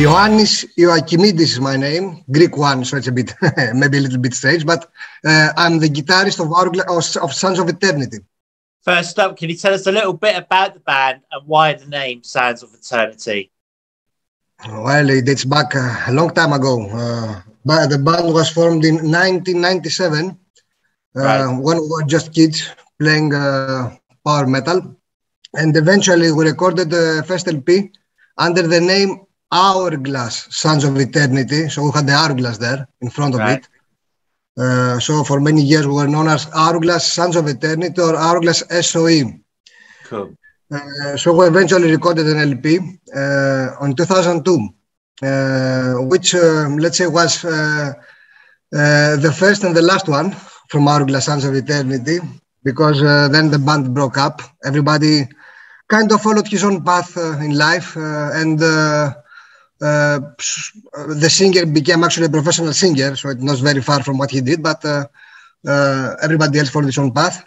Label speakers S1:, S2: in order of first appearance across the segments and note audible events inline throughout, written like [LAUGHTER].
S1: Ioannis Ioakimidis is my name, Greek one, so it's a bit, [LAUGHS] maybe a little bit strange, but uh, I'm the guitarist of, of, of Sands of Eternity.
S2: First up, can you tell us a little bit about the band and why the name Sands of Eternity?
S1: Well, it dates back a long time ago. Uh, but the band was formed in 1997 uh, right. when we were just kids playing uh, power metal. And eventually we recorded the first LP under the name Hourglass Sands of Eternity. So we had the hourglass there in front of right. it. Uh, so for many years we were known as Hourglass Sands of Eternity or Hourglass SOE.
S2: Cool.
S1: Uh, so we eventually recorded an LP uh, in 2002, uh, which um, let's say was uh, uh, the first and the last one from Hourglass Sands of Eternity, because then the band broke up. Everybody kind of followed his own path in life, and uh, the singer became actually a professional singer, so it's not very far from what he did, but uh, uh, everybody else followed his own path.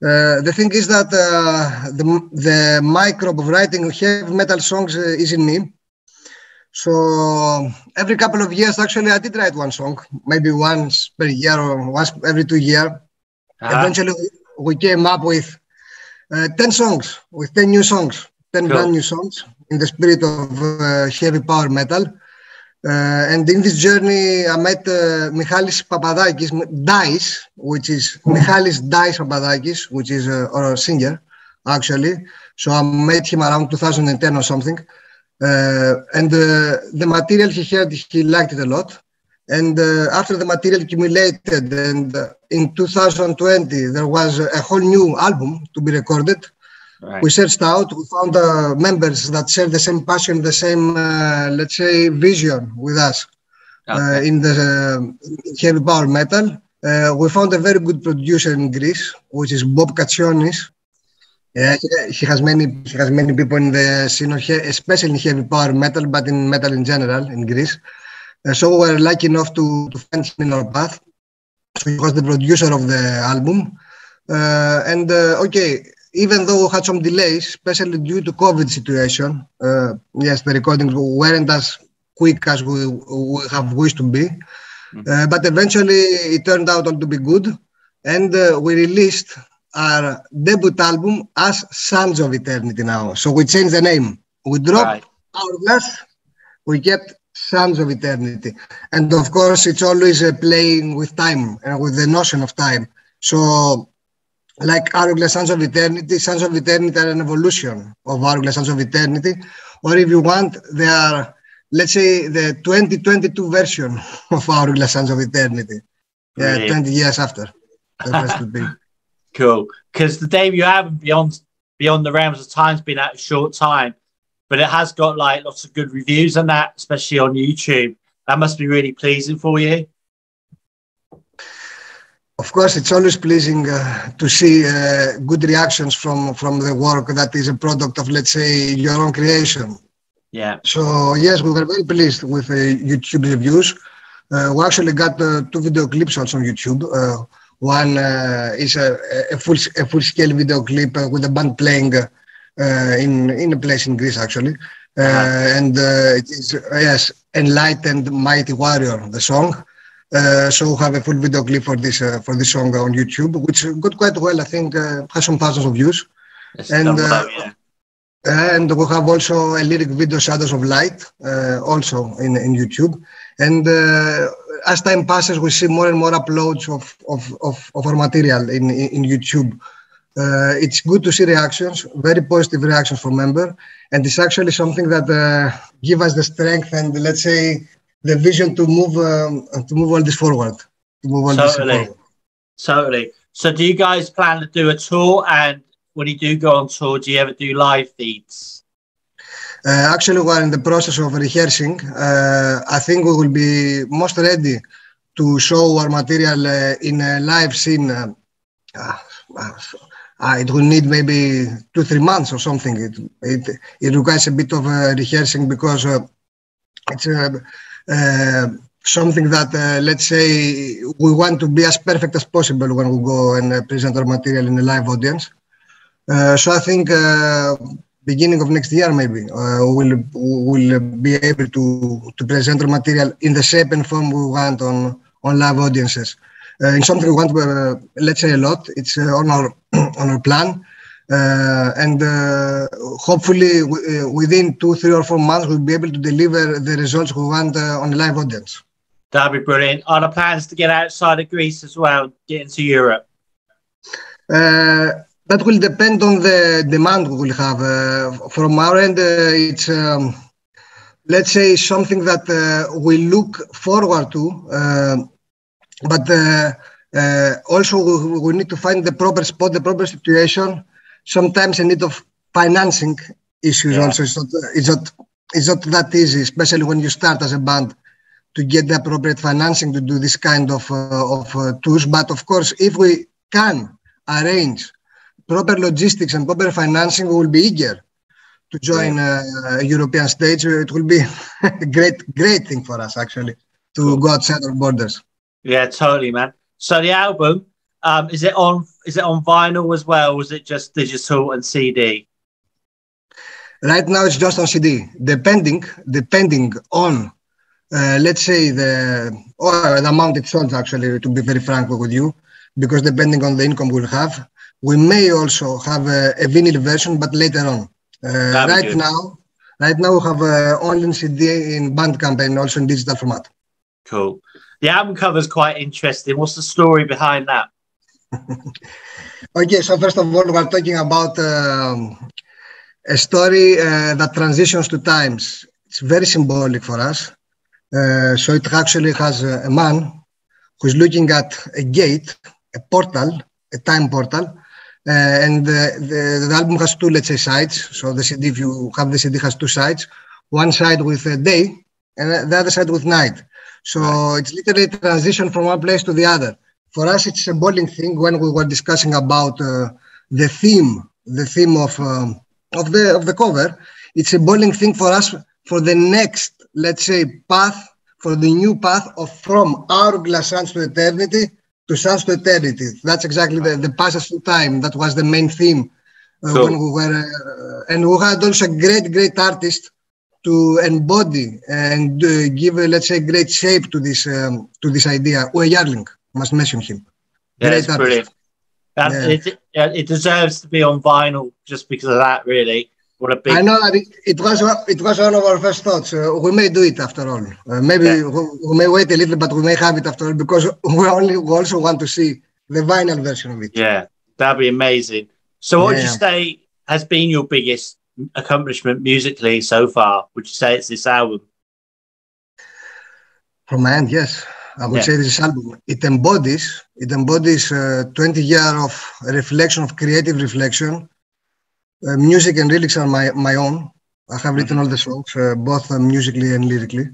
S1: the thing is that the, the microbe of writing heavy metal songs is in me. So every couple of years, actually, I did write one song, maybe once per year or once every two years. Uh-huh. Eventually, we came up with uh, 10 songs, with 10 new songs, 10 cool. brand new songs in the spirit of uh, heavy power metal. Uh, and in this journey, I met uh, Michalis Papadakis, Dice, which is Michalis Dice Papadakis, which is uh, a singer, actually. So I met him around 2010 or something. Uh, and uh, the material he heard, he liked it a lot. And uh, after the material accumulated, and in 2020, there was a whole new album to be recorded Right. We searched out, we found uh, members that share the same passion, the same, uh, let's say, vision with us uh, in the uh, heavy power metal. Uh, we found a very good producer in Greece, which is Bob Katsionis. Yeah, he, he, has many he has many people in the scene, especially in heavy power metal, but in metal in general in Greece. Uh, so we were lucky enough to, to find him in our path. So he was the producer of the album. and okay, even though we had some delays, especially due to COVID situation, uh, yes, the recordings weren't as quick as we, we have wished to be. Mm-hmm. Uh, but eventually it turned out all to be good. And uh, we released our debut album as Sands of Eternity now. So we changed the name. We dropped right. Hourglass, we kept Sands of Eternity. And of course, it's always uh, playing with time and with the notion of time. So like Hourglass Sands of Eternity. Sands of Eternity are an evolution of Hourglass Sands of Eternity. Or if you want, they are, let's say, the 2022 version [LAUGHS] of Hourglass Sands of Eternity. Yeah, 20 years after.
S2: That [LAUGHS] would be cool. Because the debut album, Beyond Beyond the Realms of Time's been out a short time, but it has got like lots of good reviews on that, especially on YouTube. That must be really pleasing for you.
S1: Of course, it's always pleasing uh, to see uh, good reactions from from the work that is a product of, let's say, your own creation.
S2: Yeah.
S1: So yes, we were very pleased with uh, YouTube reviews. Uh, we actually got uh, two video clips also on YouTube. Uh, one is a, a, full a full scale video clip with the band playing in in a place in Greece actually, uh-huh. and it is yes, enlightened mighty warrior the song. Uh, so have a full video clip for this uh, for this song on YouTube, which got quite well. I think uh, has some thousands of views.
S2: and uh, yeah.
S1: and we have also a lyric video, Shadows of Light, uh, also in in YouTube. And uh, as time passes, we see more and more uploads of of of, of our material in in, in YouTube. it's good to see reactions, very positive reactions from members, and it's actually something that give us the strength and let's say the vision to move um, to move all this forward. To move all
S2: totally.
S1: this forward.
S2: Totally. So, do you guys plan to do a tour? And when you do go on tour, do you ever do live feeds?
S1: Uh, actually, we're in the process of rehearsing. Uh, I think we will be most ready to show our material uh, in a live scene. Uh, uh, uh, it will need maybe two, three months or something. It it, it requires a bit of rehearsing because it's uh, something that, uh, let's say, we want to be as perfect as possible when we go and uh, present our material in a live audience. so I think beginning of next year maybe uh, we'll we'll be able to to present our material in the shape and form we want on on live audiences. Uh, in something we want, uh, let's say a lot. It's uh, on our [CLEARS THROAT] on our plan, uh, and uh, hopefully w- within two, three, or four months we'll be able to deliver the results we want on a live audience.
S2: That'd be brilliant. Are there plans to get outside of Greece as well, get into Europe?
S1: that will depend on the demand we will have. Uh, from our end, uh, it's um, let's say something that uh, we look forward to, but also we, we, need to find the proper spot, the proper situation. Sometimes a need of financing issues yeah. also. It's not, it's not it's not that easy, especially when you start as a band to get the appropriate financing to do this kind of uh, of uh, tours. But of course, if we can arrange proper logistics and proper financing, we will be eager to join uh, European stage. It will be a [LAUGHS] great, great thing for us actually to cool. go outside our borders.
S2: Yeah, totally, man. So the album um, is it on? Is it on vinyl as well? Or is it just digital and CD?
S1: Right now, it's just on CD. Depending, depending on, uh, let's say the or the amount it sold. Actually, to be very frank with you, because depending on the income we'll have, we may also have a, a vinyl version, but later on. Uh, right good. now, right now we have uh, only CD in Bandcamp and also in digital format.
S2: Cool. The album cover is quite interesting. What's the story behind that? [LAUGHS]
S1: okay, so first of all, we're talking about um, a story uh, that transitions to times. It's very symbolic for us. Uh, so it actually has a, a man who's looking at a gate, a portal, a time portal, uh, and the, the, album has two, let's say, sides. So the CD, if you have the CD, has two sides. One side with a day, and the other side with night. So right. it's literally a transition from one place to the other. For us, it's a symbolic thing when we were discussing about uh, the theme, the theme of um, of the of the cover. It's a symbolic thing for us for the next, let's say, path, for the new path of from hourglass Sands of Eternity to Sands of Eternity. That's exactly the, the passage through time. That was the main theme uh, so, when we were, uh, and we had also a great, great artist to embody and uh, give, a, let's say, great shape to this um, to this idea. Uwe Jarling, must mention him.
S2: Yeah, great brilliant. yeah. it, it deserves to be on vinyl just because of that, really. What a big.
S1: I know that it, it was it was one of our first thoughts. Uh, we may do it after all. Uh, maybe yeah. we, we, may wait a little, but we may have it after all because [LAUGHS] we only we also want to see the vinyl version of it.
S2: Yeah, that'd be amazing. So, what yeah. would you say has been your biggest accomplishment musically so far? Would you say it's this album?
S1: From my end, yes. I would yeah. say this album. It embodies it embodies uh, 20 years of reflection, of creative reflection uh, music and lyrics are my, my own. I have written all the songs, uh, both uh, musically and lyrically.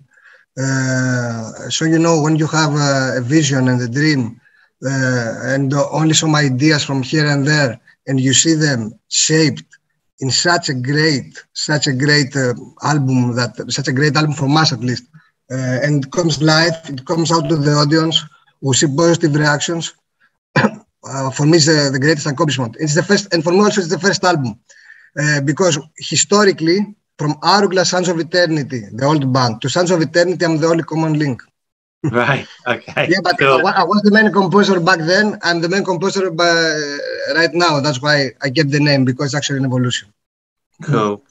S1: Uh, so you know when you have a, vision and a dream uh, and only some ideas from here and there, and you see them shaped in such a great, such a great album that such a great album from us at least, Uh, and comes live, it comes out to the audience. We see positive reactions. [COUGHS] Uh, for me, it's the, the greatest accomplishment. It's the first, and for me also, it's the first album uh, because historically, from Hourglass Sands of Eternity, the old band, to Sands of Eternity, I'm the only common link. [LAUGHS]
S2: right. Okay.
S1: yeah, but cool. I, I, was the main composer back then. I'm the main composer by, uh, right now. That's why I kept the name because it's actually an evolution.
S2: Cool.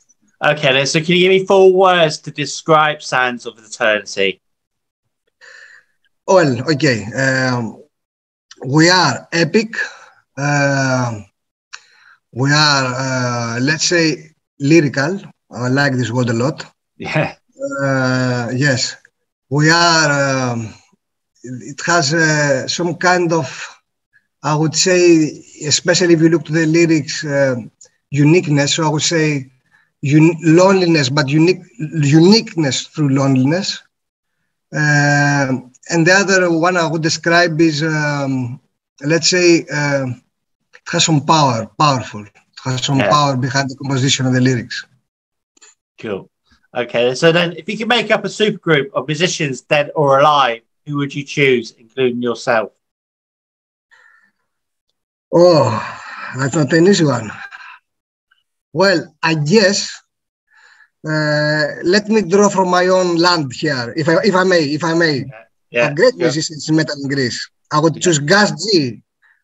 S2: Okay, then. So, can you give me four words to describe Sands of Eternity?
S1: Well, okay. Um, we are epic. Uh, we are, uh, let's say, lyrical. I like this word a lot.
S2: Yeah.
S1: Uh, yes. We are, um, it has uh, some kind of, I would say, especially if you look to the lyrics, uh, uniqueness. So I would say un- loneliness, but unique uniqueness through loneliness. Uh, and the other one I would describe is, um, let's say, uh, it has some power, powerful. It has some yeah. power behind the composition of the lyrics.
S2: Cool. Okay, so then if you could make up a supergroup of musicians, dead or alive, who would you choose, including yourself?
S1: Oh, that's not an easy one. Well, I guess. Uh, let me draw from my own land here, if I if I may, if I may.
S2: Yeah. Yeah.
S1: A great
S2: yeah.
S1: musicians in metal in Greece. I would choose Gus G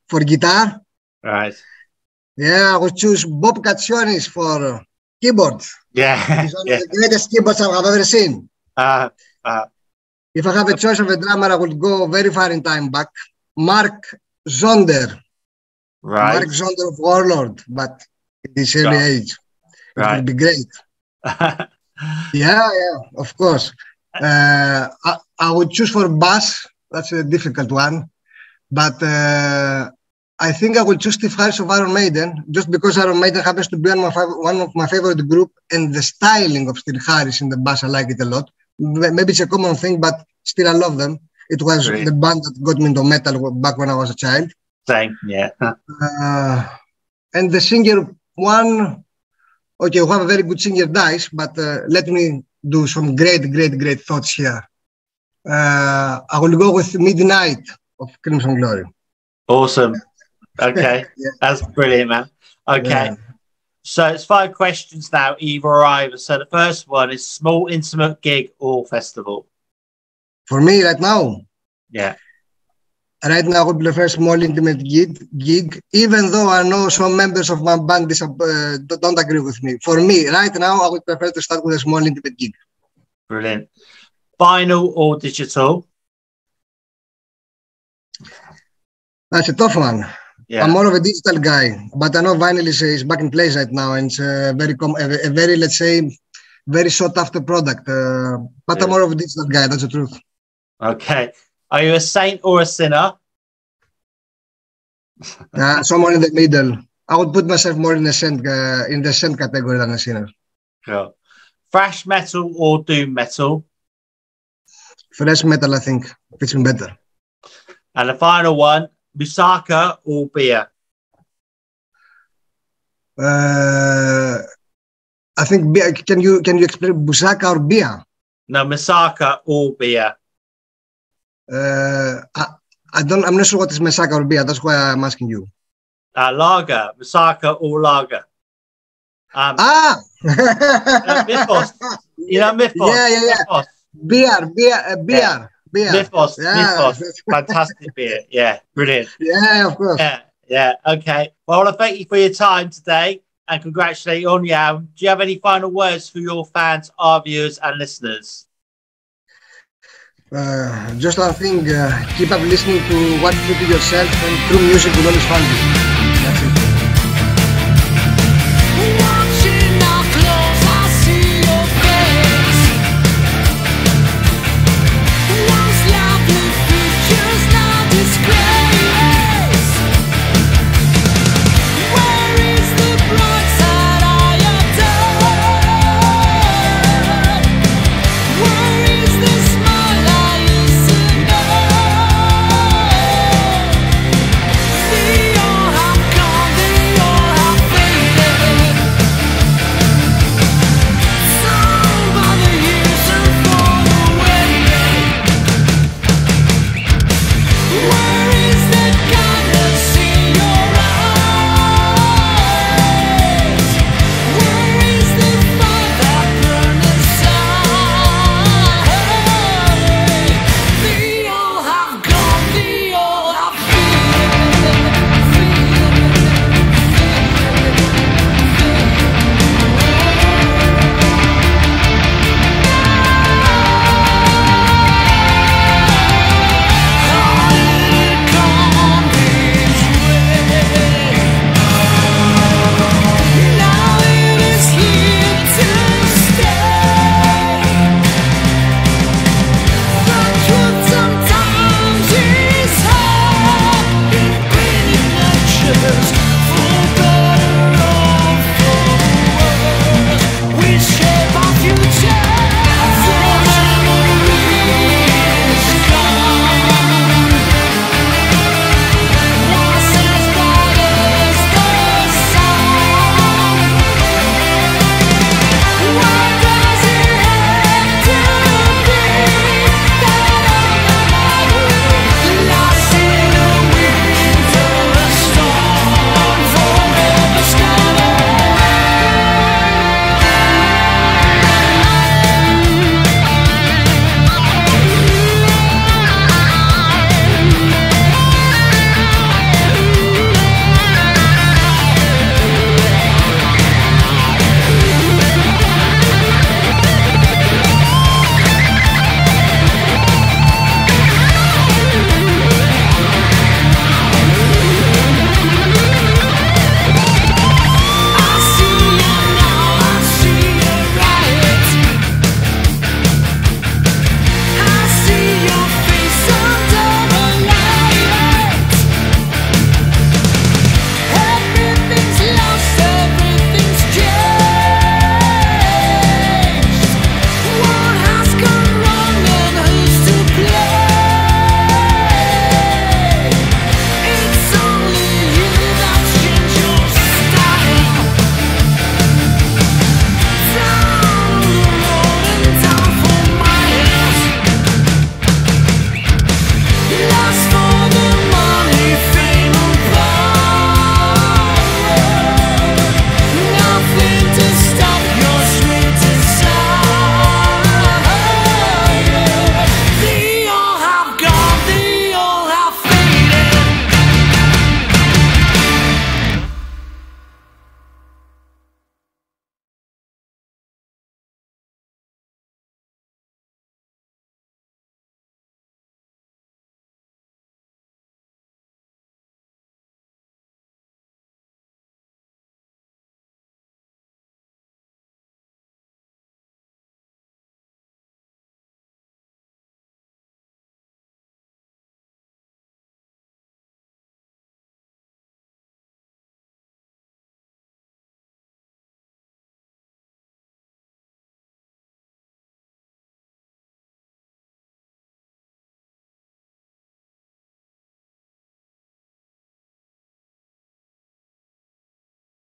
S1: for guitar.
S2: Right.
S1: Yeah, I would choose Bob Katsionis for keyboard.
S2: Yeah.
S1: He's one [LAUGHS]
S2: yeah.
S1: of the greatest keyboards I've ever seen.
S2: Uh, uh,
S1: If I have a choice of a drummer, I would go very far in time back. Mark Zonder.
S2: right.
S1: Mark Zonder of Warlord, but in his early age. It
S2: Right.
S1: would be great. [LAUGHS] Yeah, yeah, of course. Uh, I, I would choose for bass. That's a difficult one. But uh, I think I will choose Steve Harris of Iron Maiden just because Iron Maiden happens to be one of, my, one of my favorite group and the styling of Steve Harris in the bass, I like it a lot. Maybe it's a common thing, but still I love them. It was
S2: Great.
S1: the band that got me into metal back when I was a child.
S2: Same. Yeah. [LAUGHS]
S1: Uh, and the singer one, okay, we have a very good singer, Dice, but uh, let me do some great, great, great thoughts here. Uh, I will go with Midnight of Crimson Glory.
S2: Awesome. [LAUGHS] Okay.
S1: Yeah.
S2: That's brilliant, man. Okay.
S1: Yeah.
S2: So it's five questions now, either or either. So the first one is small, intimate gig or festival.
S1: For me, right now,
S2: Yeah.
S1: Right now, I would prefer small, intimate gig, gig, even though I know some members of my band uh, don't agree with me. For me, right now, I would prefer to start with a small, intimate gig.
S2: Brilliant. Vinyl or digital?
S1: That's a tough one.
S2: Yeah.
S1: I'm more of a digital guy, but I know vinyl is, is back in place right now, and it's a very, com- a, a very, let's say, very sought after product. Uh, but
S2: Yeah.
S1: I'm more of a digital guy. That's the truth.
S2: Okay. Are you a saint or a sinner?
S1: Uh, someone in the middle. I would put myself more in the saint, uh, in the saint category than a sinner.
S2: Cool. Thrash metal or doom metal?
S1: Fresh metal, I think, fits me better.
S2: And the final one, Moussaka or beer?
S1: Uh, I think. Bia- Can you can you explain Busaka or Bia?
S2: No, Misaka or beer.
S1: Uh, I, I don't. I'm not sure what is Mesaka or Bia. That's why I'm asking you.
S2: Uh, lager, Misaka or lager? Um,
S1: Ah.
S2: Mythos. You know Mythos?
S1: Yeah, yeah, yeah.
S2: Mythos.
S1: beer, beer, uh, beer, beer.
S2: Mythos.
S1: Yeah.
S2: Mythos. Fantastic beer. Yeah, brilliant.
S1: Yeah, of course.
S2: Yeah, yeah. Okay. Well, I want to thank you for your time today and congratulate you on you. Do you have any final words for your fans, our viewers, and listeners?
S1: Uh, just one thing, uh, keep up listening to what you do yourself and true music will always find you. That's it.